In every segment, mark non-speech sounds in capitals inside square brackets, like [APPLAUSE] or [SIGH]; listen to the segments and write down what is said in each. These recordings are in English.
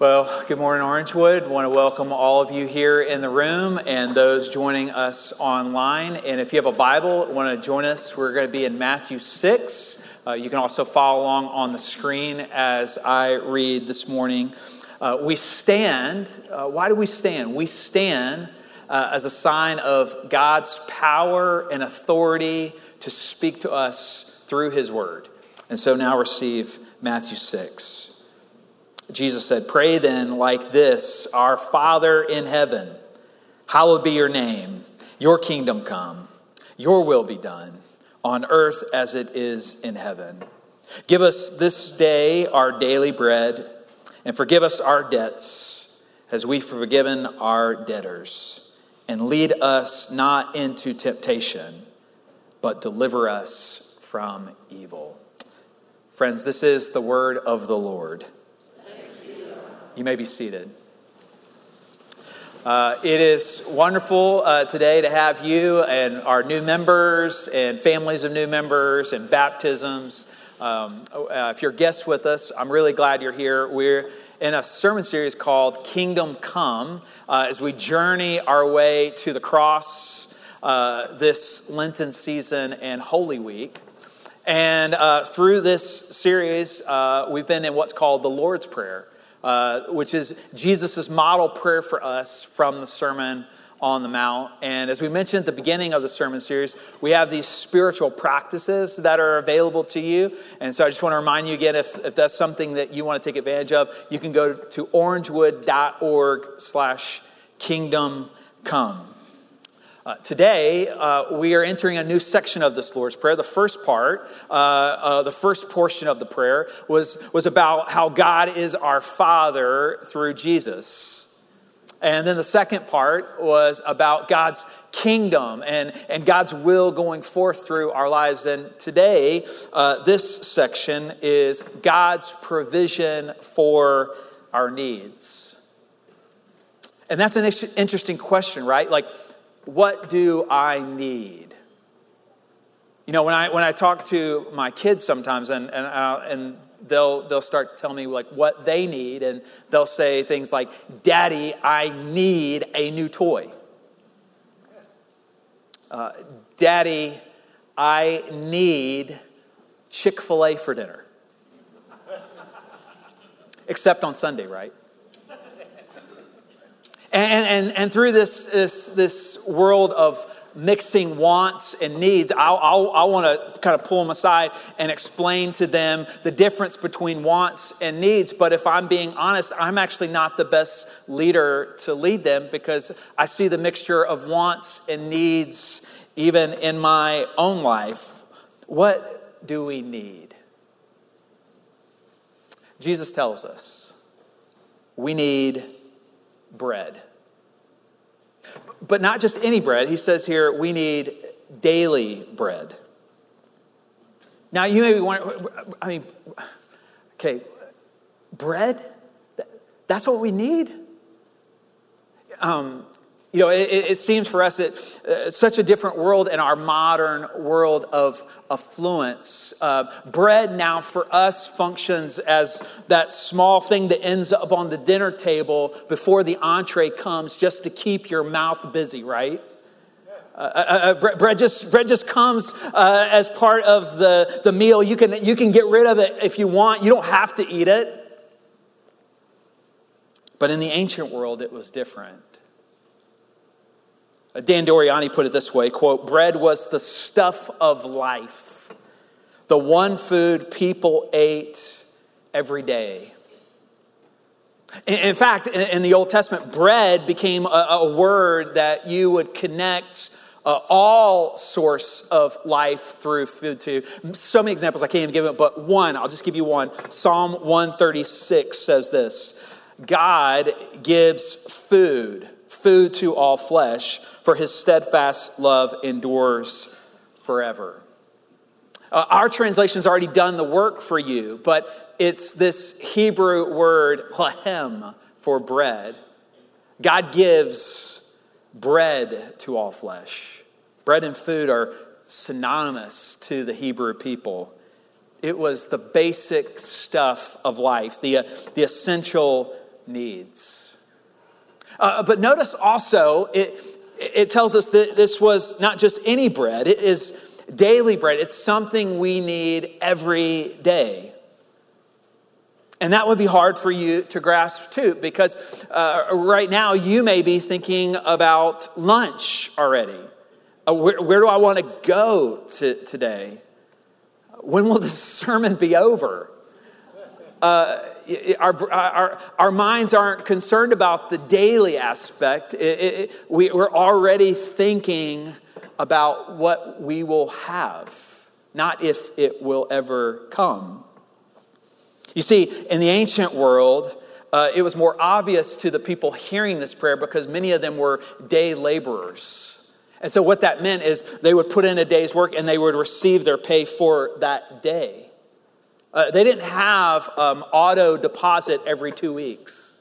Well, good morning, Orangewood. want to welcome all of you here in the room and those joining us online. And if you have a Bible, want to join us, we're going to be in Matthew 6. Uh, you can also follow along on the screen as I read this morning. Uh, we stand. Uh, why do we stand? We stand uh, as a sign of God's power and authority to speak to us through His Word. And so now receive Matthew 6. Jesus said, Pray then like this Our Father in heaven, hallowed be your name, your kingdom come, your will be done, on earth as it is in heaven. Give us this day our daily bread, and forgive us our debts as we've forgiven our debtors. And lead us not into temptation, but deliver us from evil. Friends, this is the word of the Lord. You may be seated. Uh, it is wonderful uh, today to have you and our new members and families of new members and baptisms. Um, uh, if you're guests with us, I'm really glad you're here. We're in a sermon series called Kingdom Come uh, as we journey our way to the cross uh, this Lenten season and Holy Week. And uh, through this series, we've been in what's called the Lord's Prayer. Uh, which is Jesus' model prayer for us from the Sermon on the Mount. And as we mentioned at the beginning of the sermon series, we have these spiritual practices that are available to you. And so I just want to remind you again if, if that's something that you want to take advantage of, you can go to orangewood.org slash kingdom come. Uh, today, uh, we are entering a new section of this Lord's Prayer. The first part, uh, uh, the first portion of the prayer, was, was about how God is our Father through Jesus. And then the second part was about God's kingdom and, and God's will going forth through our lives. And today, uh, this section is God's provision for our needs. And that's an interesting question, right? Like, what do I need? You know, when I, when I talk to my kids sometimes and, and, uh, and they'll, they'll start telling me like what they need and they'll say things like, Daddy, I need a new toy. Uh, Daddy, I need Chick fil A for dinner. Except on Sunday, right? And, and, and through this, this, this world of mixing wants and needs, I'll, I'll, i want to kind of pull them aside and explain to them the difference between wants and needs. But if I'm being honest, I'm actually not the best leader to lead them because I see the mixture of wants and needs even in my own life. What do we need? Jesus tells us we need bread. But not just any bread. He says here, we need daily bread. Now, you may be wondering, I mean, okay, bread? That's what we need? Um, you know, it, it, seems for us that uh, such a different world in our modern world of affluence. Uh, bread now for us functions as that small thing that ends up on the dinner table before the entree comes just to keep your mouth busy, right? Uh, uh, uh bread, just, bread just comes uh, as part of the, the meal. You can, you can get rid of it if you want, you don't have to eat it. But in the ancient world, it was different. Dan Doriani put it this way quote, bread was the stuff of life, the one food people ate every day. In fact, in the Old Testament, bread became a, word that you would connect uh, all source of life through food to. So many examples, I can't even give it, but one, I'll just give you one. Psalm 136 says this God gives food, food to all flesh for his steadfast love endures forever. Uh, our translation's already done the work for you, but it's this Hebrew word, lechem, for bread. God gives bread to all flesh. Bread and food are synonymous to the Hebrew people. It was the basic stuff of life, the, uh, the essential needs. Uh, but notice also, it, it tells us that this was not just any bread, it is daily bread. It's something we need every day. And that would be hard for you to grasp too, because uh, right now you may be thinking about lunch already. Uh, where, where, do I want to go to, today? When will the [LAUGHS] sermon be over? Uh, our, our, our minds aren't concerned about the daily aspect. It, it, we, we're already thinking about what we will have, not if it will ever come. You see, in the ancient world, uh, it was more obvious to the people hearing this prayer because many of them were day laborers. And so, what that meant is they would put in a day's work and they would receive their pay for that day. Uh, they didn't have um, auto deposit every two weeks.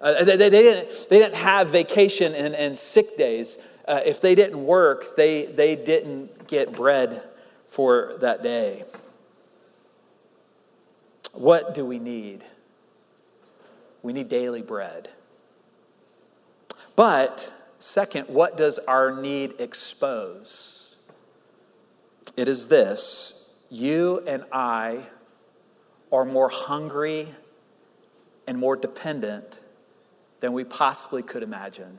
Uh, they, they, didn't, they didn't have vacation and, and sick days. Uh, if they didn't work, they, they didn't get bread for that day. What do we need? We need daily bread. But, second, what does our need expose? It is this you and I are more hungry and more dependent than we possibly could imagine.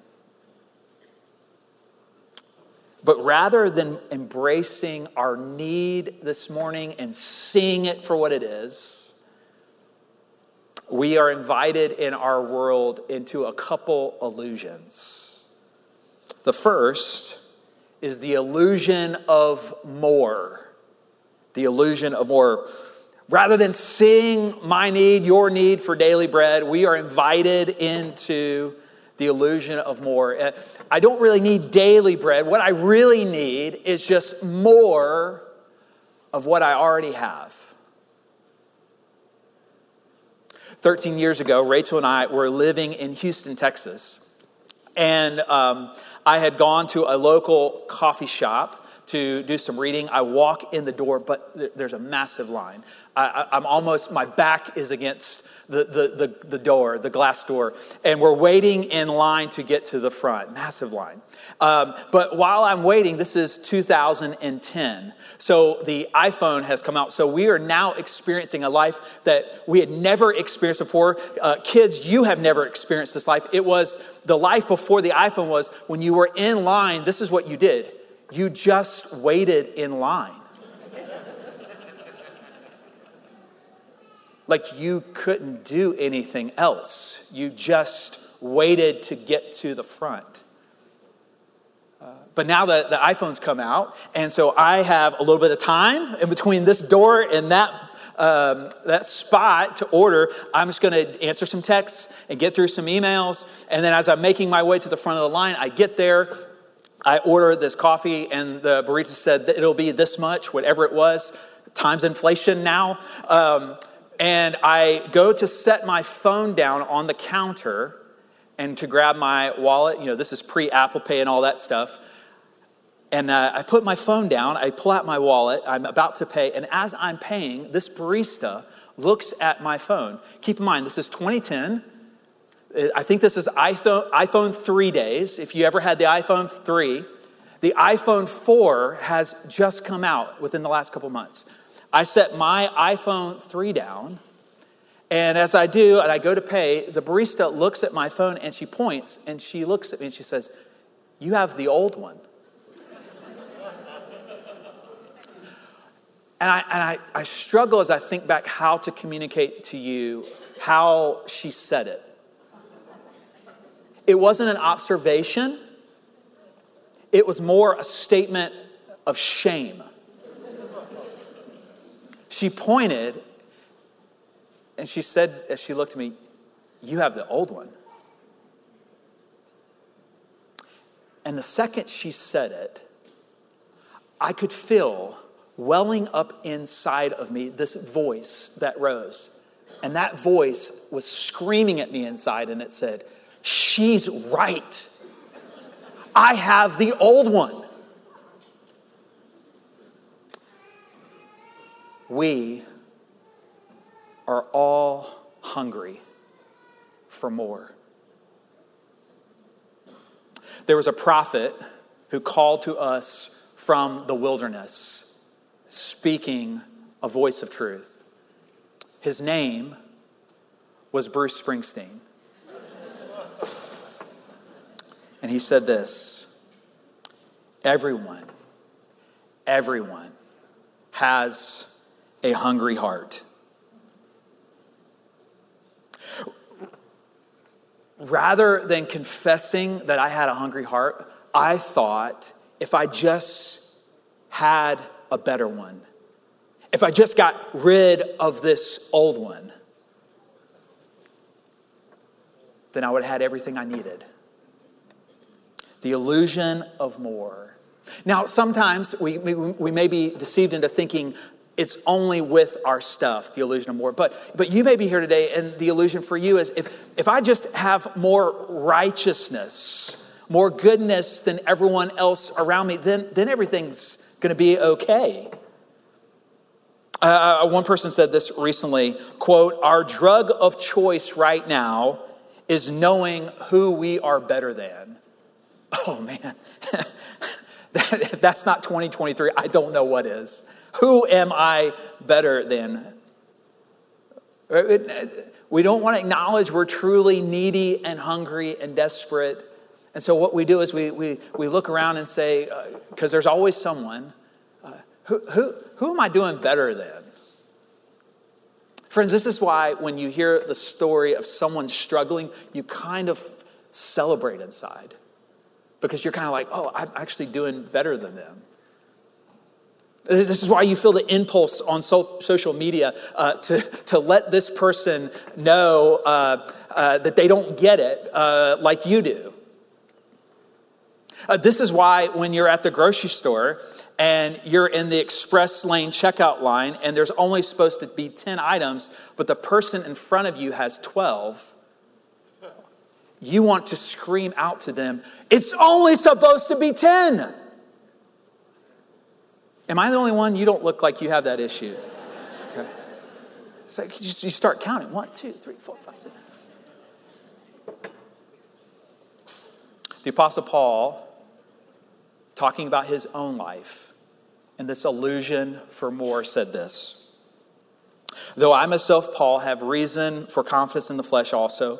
But rather than embracing our need this morning and seeing it for what it is, we are invited in our world into a couple illusions. The first is the illusion of more. The illusion of more. Rather than seeing my need, your need for daily bread, we are invited into the illusion of more. I don't really need daily bread. What I really need is just more of what I already have. 13 years ago, Rachel and I were living in Houston, Texas. And um, I had gone to a local coffee shop to do some reading. I walk in the door, but there's a massive line. I, am almost, my back is against the, the, the, the, door, the glass door, and we're waiting in line to get to the front. Massive line. Um, but while I'm waiting, this is 2010. So the iPhone has come out. So we are now experiencing a life that we had never experienced before. Uh, kids, you have never experienced this life. It was the life before the iPhone was when you were in line, this is what you did you just waited in line. like you couldn't do anything else. You just waited to get to the front. But now the, the iPhone's come out, and so I have a little bit of time in between this door and that um, that spot to order, I'm just going to answer some texts and get through some emails. And then as I'm making my way to the front of the line, I get there, I order this coffee, and the barista said it'll be this much, whatever it was, times inflation now. Um, and I go to set my phone down on the counter and to grab my wallet. You know, this is pre Apple Pay and all that stuff. And uh, I put my phone down, I pull out my wallet, I'm about to pay, and as I'm paying, this barista looks at my phone. Keep in mind, this is 2010. I think this is iPhone, iPhone 3 days. If you ever had the iPhone 3, the iPhone 4 has just come out within the last couple months. I set my iPhone 3 down, and as I do, and I go to pay, the barista looks at my phone and she points and she looks at me and she says, You have the old one. [LAUGHS] And I, and I, I struggle as I think back how to communicate to you how she said it. It wasn't an observation, it was more a statement of shame. She pointed and she said, as she looked at me, You have the old one. And the second she said it, I could feel welling up inside of me this voice that rose. And that voice was screaming at me inside, and it said, She's right. I have the old one. We are all hungry for more. There was a prophet who called to us from the wilderness, speaking a voice of truth. His name was Bruce Springsteen. And he said this Everyone, everyone has a hungry heart. Rather than confessing that I had a hungry heart, I thought if I just had a better one, if I just got rid of this old one, then I would have had everything I needed. The illusion of more. Now, sometimes we, we, we, may be deceived into thinking it's only with our stuff, the illusion of more. But, but you may be here today, and the illusion for you is if, if I just have more righteousness, more goodness than everyone else around me, then, then everything's going to be okay. Uh, uh, one person said this recently quote our drug of choice right now is knowing who we are better than oh man. [LAUGHS] If that's not 2023 i don't know what is. Who am i better than? We don't want to acknowledge we're truly needy and hungry and desperate. And so what we do is we, we, we look around and say because uh, there's always someone uh, who, who, who am I doing better than? Friends, this is why when you hear the story of someone struggling, you kind of celebrate inside because you're kind of like, oh, I'm actually doing better than them. This is why you feel the impulse on so, social media uh, to, to let this person know uh, uh, that they don't get it uh, like you do. Uh, this is why when you're at the grocery store and you're in the express lane checkout line and there's only supposed to be 10 items, but the person in front of you has 12, you want to scream out to them, It's only supposed to be 10. Am I the only one? You don't look like you have that issue. Okay. So you start counting one, two, three, four, five, six. The Apostle Paul, talking about his own life, and this illusion for more said this Though I myself, Paul, have reason for confidence in the flesh also,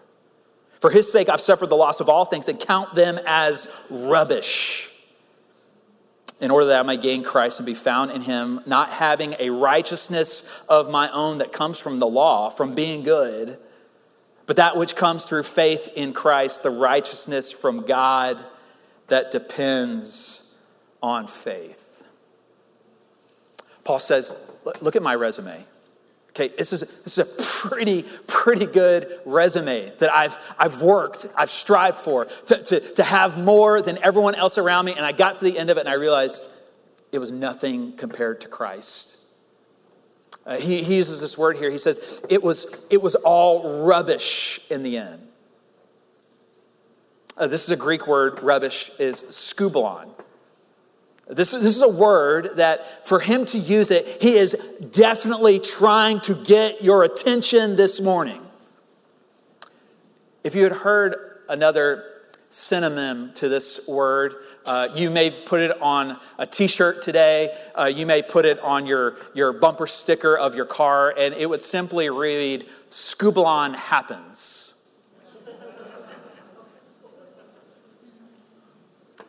For his sake, I've suffered the loss of all things and count them as rubbish in order that I might gain Christ and be found in him, not having a righteousness of my own that comes from the law, from being good, but that which comes through faith in Christ, the righteousness from God that depends on faith. Paul says, Look at my resume. Okay, this is, this is a pretty, pretty good resume that I've, I've worked, I've strived for, to, to, to have more than everyone else around me. And I got to the end of it and I realized it was nothing compared to Christ. Uh, he, he uses this word here. He says, it was, it was all rubbish in the end. Uh, this is a Greek word, rubbish, is skubalon. This is, this is a word that for him to use it, he is definitely trying to get your attention this morning. If you had heard another synonym to this word, uh, you may put it on a t shirt today. Uh, you may put it on your, your bumper sticker of your car, and it would simply read Skubalon happens.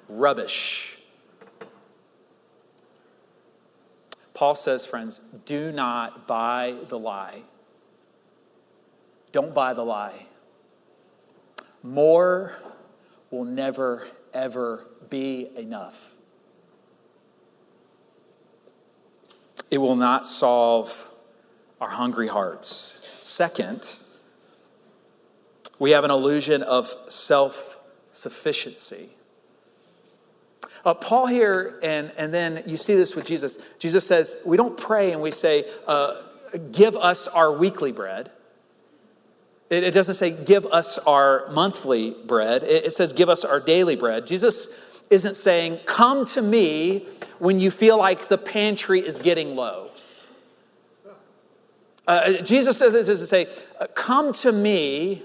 Rubbish. Paul says, friends, do not buy the lie. Don't buy the lie. More will never, ever be enough. It will not solve our hungry hearts. Second, we have an illusion of self sufficiency. Uh, Paul here, and, and then you see this with Jesus. Jesus says, We don't pray and we say, uh, Give us our weekly bread. It, it, doesn't say, Give us our monthly bread. It, it says, Give us our daily bread. Jesus isn't saying, Come to me when you feel like the pantry is getting low. Uh, Jesus to say, uh, Come to me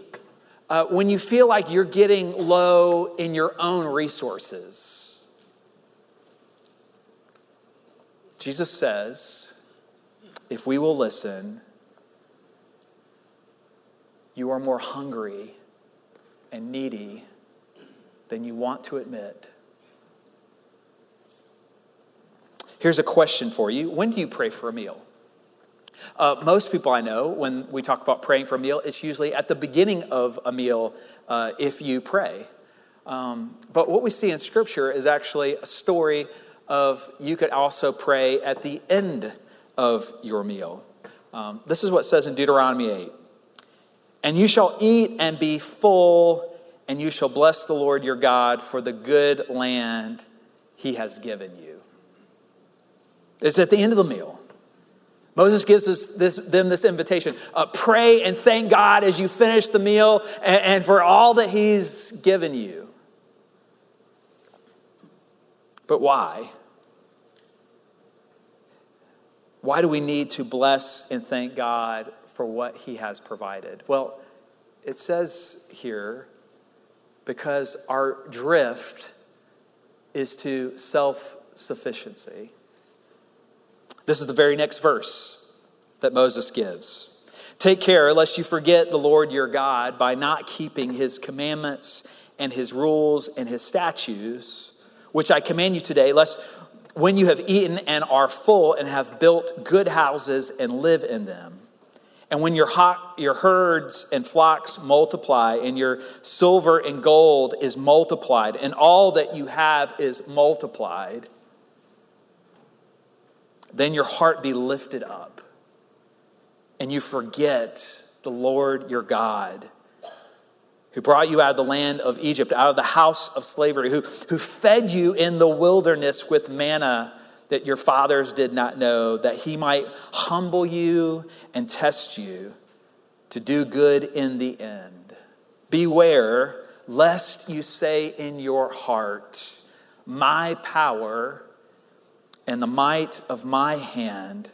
uh, when you feel like you're getting low in your own resources. Jesus says, if we will listen, you are more hungry and needy than you want to admit. Here's a question for you When do you pray for a meal? Uh, most people I know, when we talk about praying for a meal, it's usually at the beginning of a meal uh, if you pray. Um, but what we see in Scripture is actually a story of you could also pray at the end of your meal. Um, this is what says in Deuteronomy 8 And you shall eat and be full, and you shall bless the Lord your God for the good land he has given you. It's at the end of the meal. Moses gives us this, them this invitation uh, pray and thank God as you finish the meal and, and for all that he's given you. But why? Why do we need to bless and thank God for what He has provided? Well, it says here because our drift is to self sufficiency. This is the very next verse that Moses gives. Take care lest you forget the Lord your God by not keeping his commandments and his rules and his statutes, which I command you today, lest when you have eaten and are full and have built good houses and live in them. And when your, your herds and flocks multiply, and your silver and gold is multiplied, and all that you have is multiplied, then your heart be lifted up, and you forget the Lord your God who brought you out of the land of Egypt, out of the house of slavery, who, who fed you in the wilderness with manna that your fathers did not know, that he might humble you and test you to do good in the end. Beware lest you say in your heart, My power and the might of my hand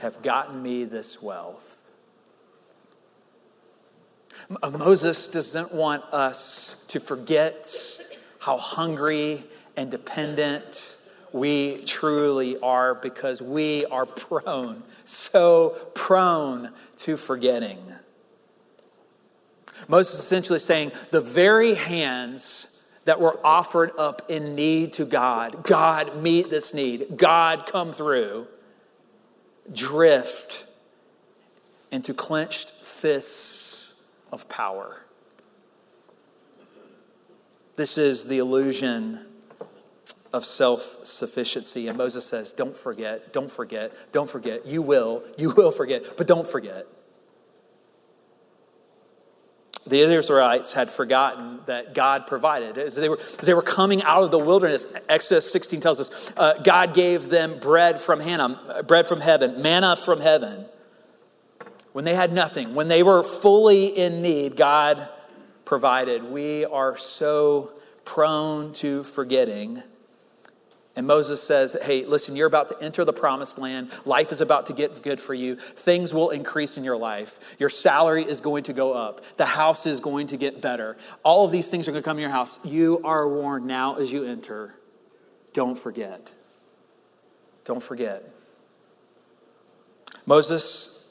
have gotten me this wealth. Uh, Moses doesn't want us to forget how hungry and dependent we truly are because we are prone, so prone to forgetting. Moses is essentially saying the very hands that were offered up in need to God, God, meet this need, God, come through, drift into clenched fists of power. This is the illusion of self sufficiency. And Moses says, Don't forget, don't forget, don't forget. You will, you will forget, but don't forget. The Israelites had forgotten that God provided. As they were, as they were coming out of the wilderness, Exodus 16 tells us, uh, God gave them bread from Hannah, bread from heaven, manna from heaven when they had nothing, when they were fully in need, God provided. We are so prone to forgetting. And Moses says, Hey, listen, you're about to enter the promised land. Life is about to get good for you. Things will increase in your life. Your salary is going to go up. The house is going to get better. All of these things are going to come in your house. You are warned now as you enter. Don't forget. Don't forget. Moses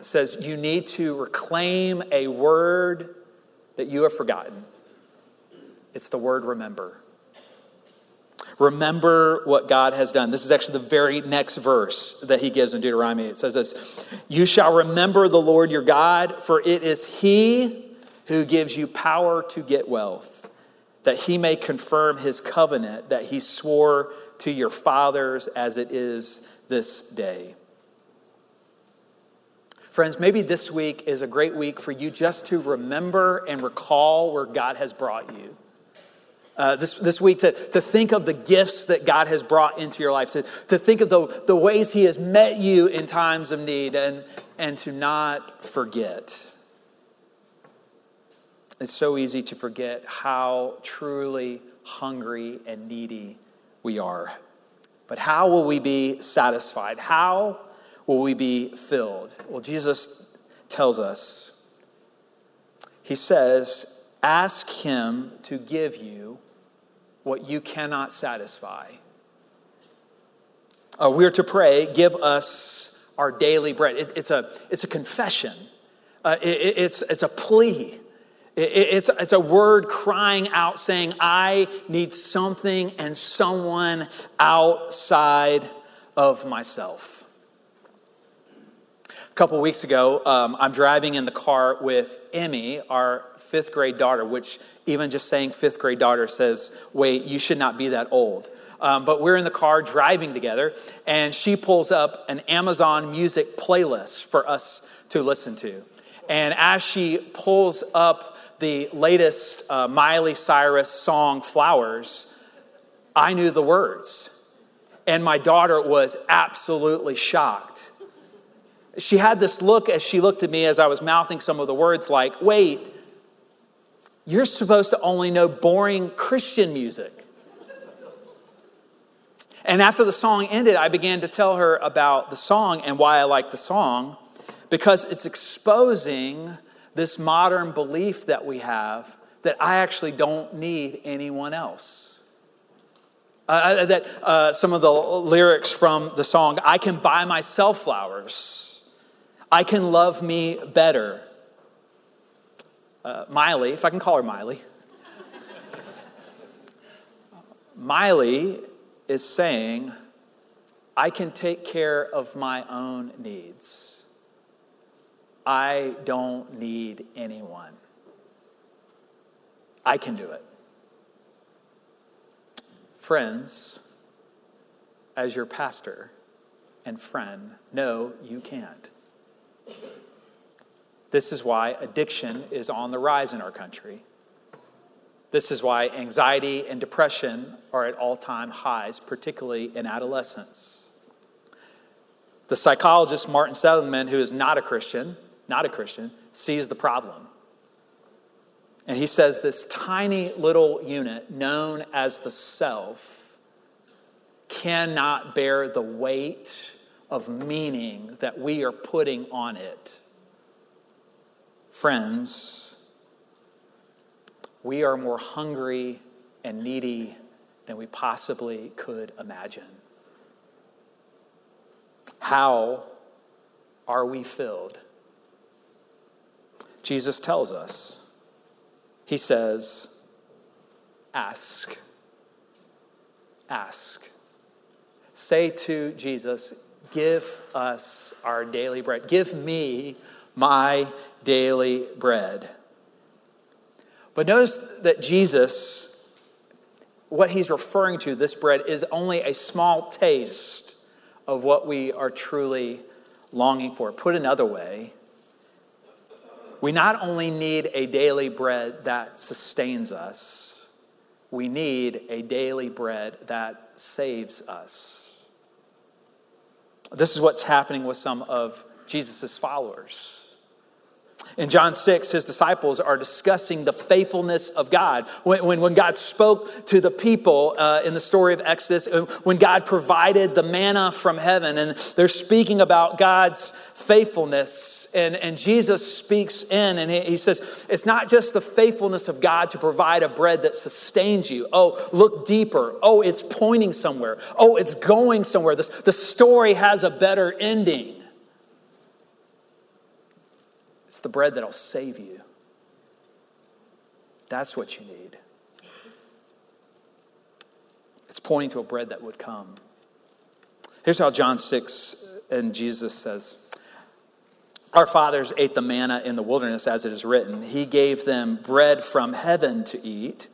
says you need to reclaim a word that you have forgotten. It's the word remember. Remember what God has done. This is actually the very next verse that he gives in Deuteronomy. It says this You shall remember the Lord your God, for it is he who gives you power to get wealth, that he may confirm his covenant that he swore to your fathers as it is this day. Friends, maybe this week is a great week for you just to remember and recall where God has brought you. uh, this, this week to, to think of the gifts that God has brought into your life, to, to think of the, the ways He has met you in times of need, and, and to not forget. It's so easy to forget how truly hungry and needy we are. But how will we be satisfied? How will we be filled? Well, Jesus tells us. He says, Ask Him to give you what you cannot satisfy. Uh, we're to pray, Give us our daily bread. It, it's, a, it's a confession, uh, it, it's, it's a plea. It's, it's a word crying out saying, I need something and someone outside of myself. A couple weeks ago, um, I'm driving in the car with Emmy, our fifth grade daughter, which even just saying fifth grade daughter says, wait, you should not be that old. Um, but we're in the car driving together, and she pulls up an Amazon music playlist for us to listen to. And as she pulls up the latest uh, Miley Cyrus song, Flowers, I knew the words. And my daughter was absolutely shocked. She had this look as she looked at me as I was mouthing some of the words, like, wait, you're supposed to only know boring Christian music. And after the song ended, I began to tell her about the song and why I like the song because it's exposing this modern belief that we have that I actually don't need anyone else. Uh, uh, that uh, some of the lyrics from the song, I can buy myself flowers, I can love me better. Uh, Miley, if I can call her Miley, [LAUGHS] Miley is saying, I can take care of my own needs. I don't need anyone. I can do it. Friends, as your pastor and friend, no, you can't. This is why addiction is on the rise in our country. This is why anxiety and depression are at all time highs, particularly in adolescence. The psychologist Martin Seligman, who is not a Christian, not a Christian, sees the problem. And he says this tiny little unit known as the self cannot bear the weight of meaning that we are putting on it. Friends, we are more hungry and needy than we possibly could imagine. How are we filled? Jesus tells us. He says, Ask. Ask. Say to Jesus, Give us our daily bread. Give me my daily bread. But notice that Jesus, what he's referring to, this bread, is only a small taste of what we are truly longing for. Put another way, we not only need a daily bread that sustains us, we need a daily bread that saves us. This is what's happening with some of Jesus' followers. In John 6, his disciples are discussing the faithfulness of God. When, when, when God spoke to the people uh, in the story of Exodus, uh, when God provided the manna from heaven, and they're speaking about God's faithfulness. And, and Jesus speaks in and he, he says, It's not just the faithfulness of God to provide a bread that sustains you. Oh, look deeper. Oh, it's pointing somewhere. Oh, it's going somewhere. This, the story has a better ending. It's the bread that'll save you. That's what you need. It's pointing to a bread that would come. Here's how John 6 and Jesus says Our fathers ate the manna in the wilderness, as it is written. He gave them bread from heaven to eat.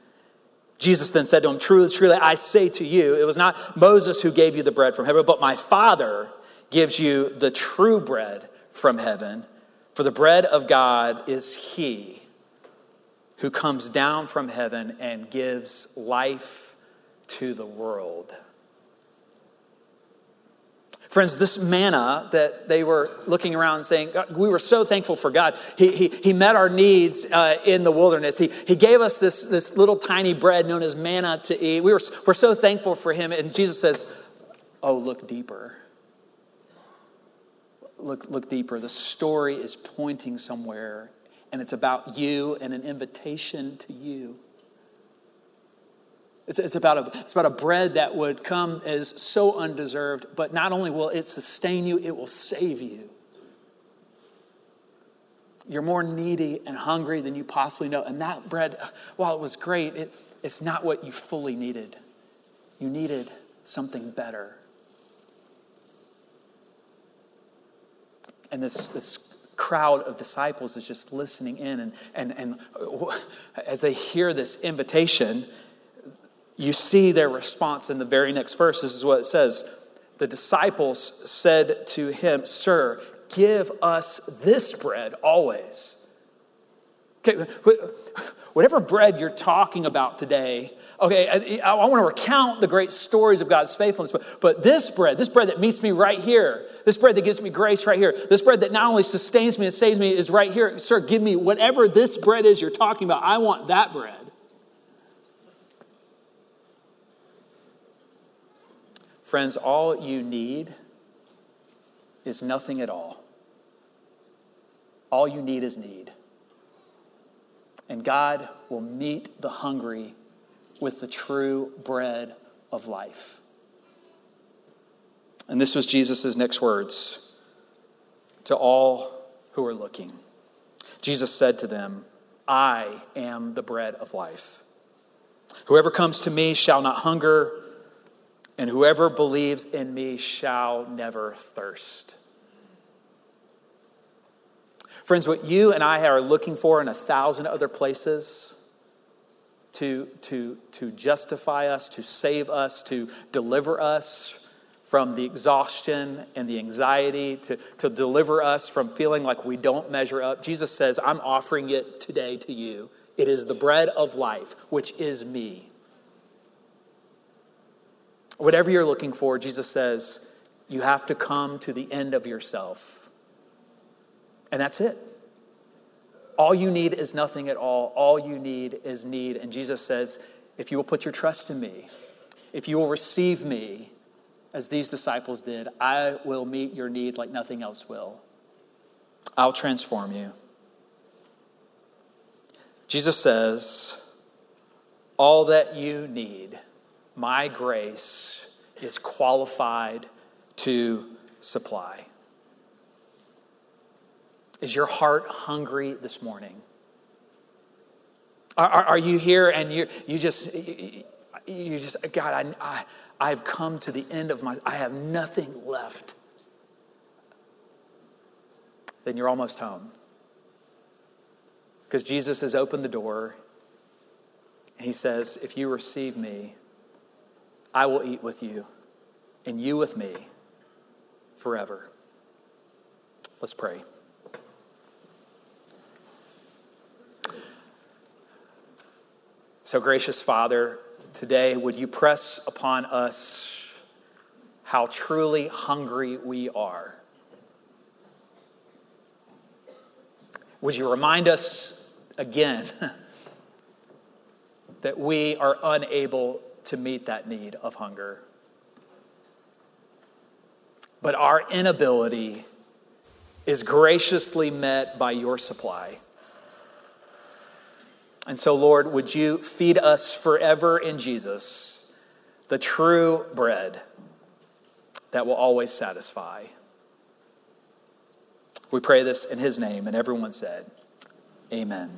Jesus then said to him, Truly, truly, I say to you, it was not Moses who gave you the bread from heaven, but my Father gives you the true bread from heaven. For the bread of God is he who comes down from heaven and gives life to the world. Friends, this manna that they were looking around saying, we were so thankful for God. He, he, he met our needs uh, in the wilderness. He, he gave us this, this little tiny bread known as manna to eat. We were, we're so thankful for Him. And Jesus says, Oh, look deeper. Look, look deeper. The story is pointing somewhere, and it's about you and an invitation to you. It's, it's, about a, it's about a bread that would come as so undeserved, but not only will it sustain you, it will save you. You're more needy and hungry than you possibly know. And that bread, while it was great, it, it's not what you fully needed. You needed something better. And this, this crowd of disciples is just listening in. And, and, and as they hear this invitation, you see their response in the very next verse. This is what it says The disciples said to him, Sir, give us this bread always. Okay, whatever bread you're talking about today, okay, I, I, want to recount the great stories of God's faithfulness, but, but this bread, this bread that meets me right here, this bread that gives me grace right here, this bread that not only sustains me and saves me is right here. Sir, give me whatever this bread is you're talking about. I want that bread. Friends, all you need is nothing at all. All you need is need. And God will meet the hungry with the true bread of life. And this was Jesus' next words to all who are looking. Jesus said to them, I am the bread of life. Whoever comes to me shall not hunger and whoever believes in me shall never thirst. Friends, what you and I are looking for in a thousand other places to, to, to justify us, to save us, to deliver us from the exhaustion and the anxiety, to, to deliver us from feeling like we don't measure up, Jesus says, I'm offering it today to you. It is the bread of life, which is me. Whatever you're looking for, Jesus says, you have to come to the end of yourself. And that's it. All you need is nothing at all. All you need is need. And Jesus says, if you will put your trust in me, if you will receive me, as these disciples did, I will meet your need like nothing else will. I'll transform you. Jesus says, All that you need my grace is qualified to supply. Is your heart hungry this morning? Are, are, are you here and you you just you just God I, I I've come to the end of my I have nothing left. Then you're almost home. Because Jesus has opened the door. And he says, If you receive me, I will eat with you, and you with me forever. Let's pray. So, gracious Father, today would you press upon us how truly hungry we are? Would you remind us again [LAUGHS] that we are unable to meet that need of hunger. But our inability is graciously met by your supply. And so, Lord, would you feed us forever in Jesus, the true bread that will always satisfy? We pray this in his name, and everyone said, Amen.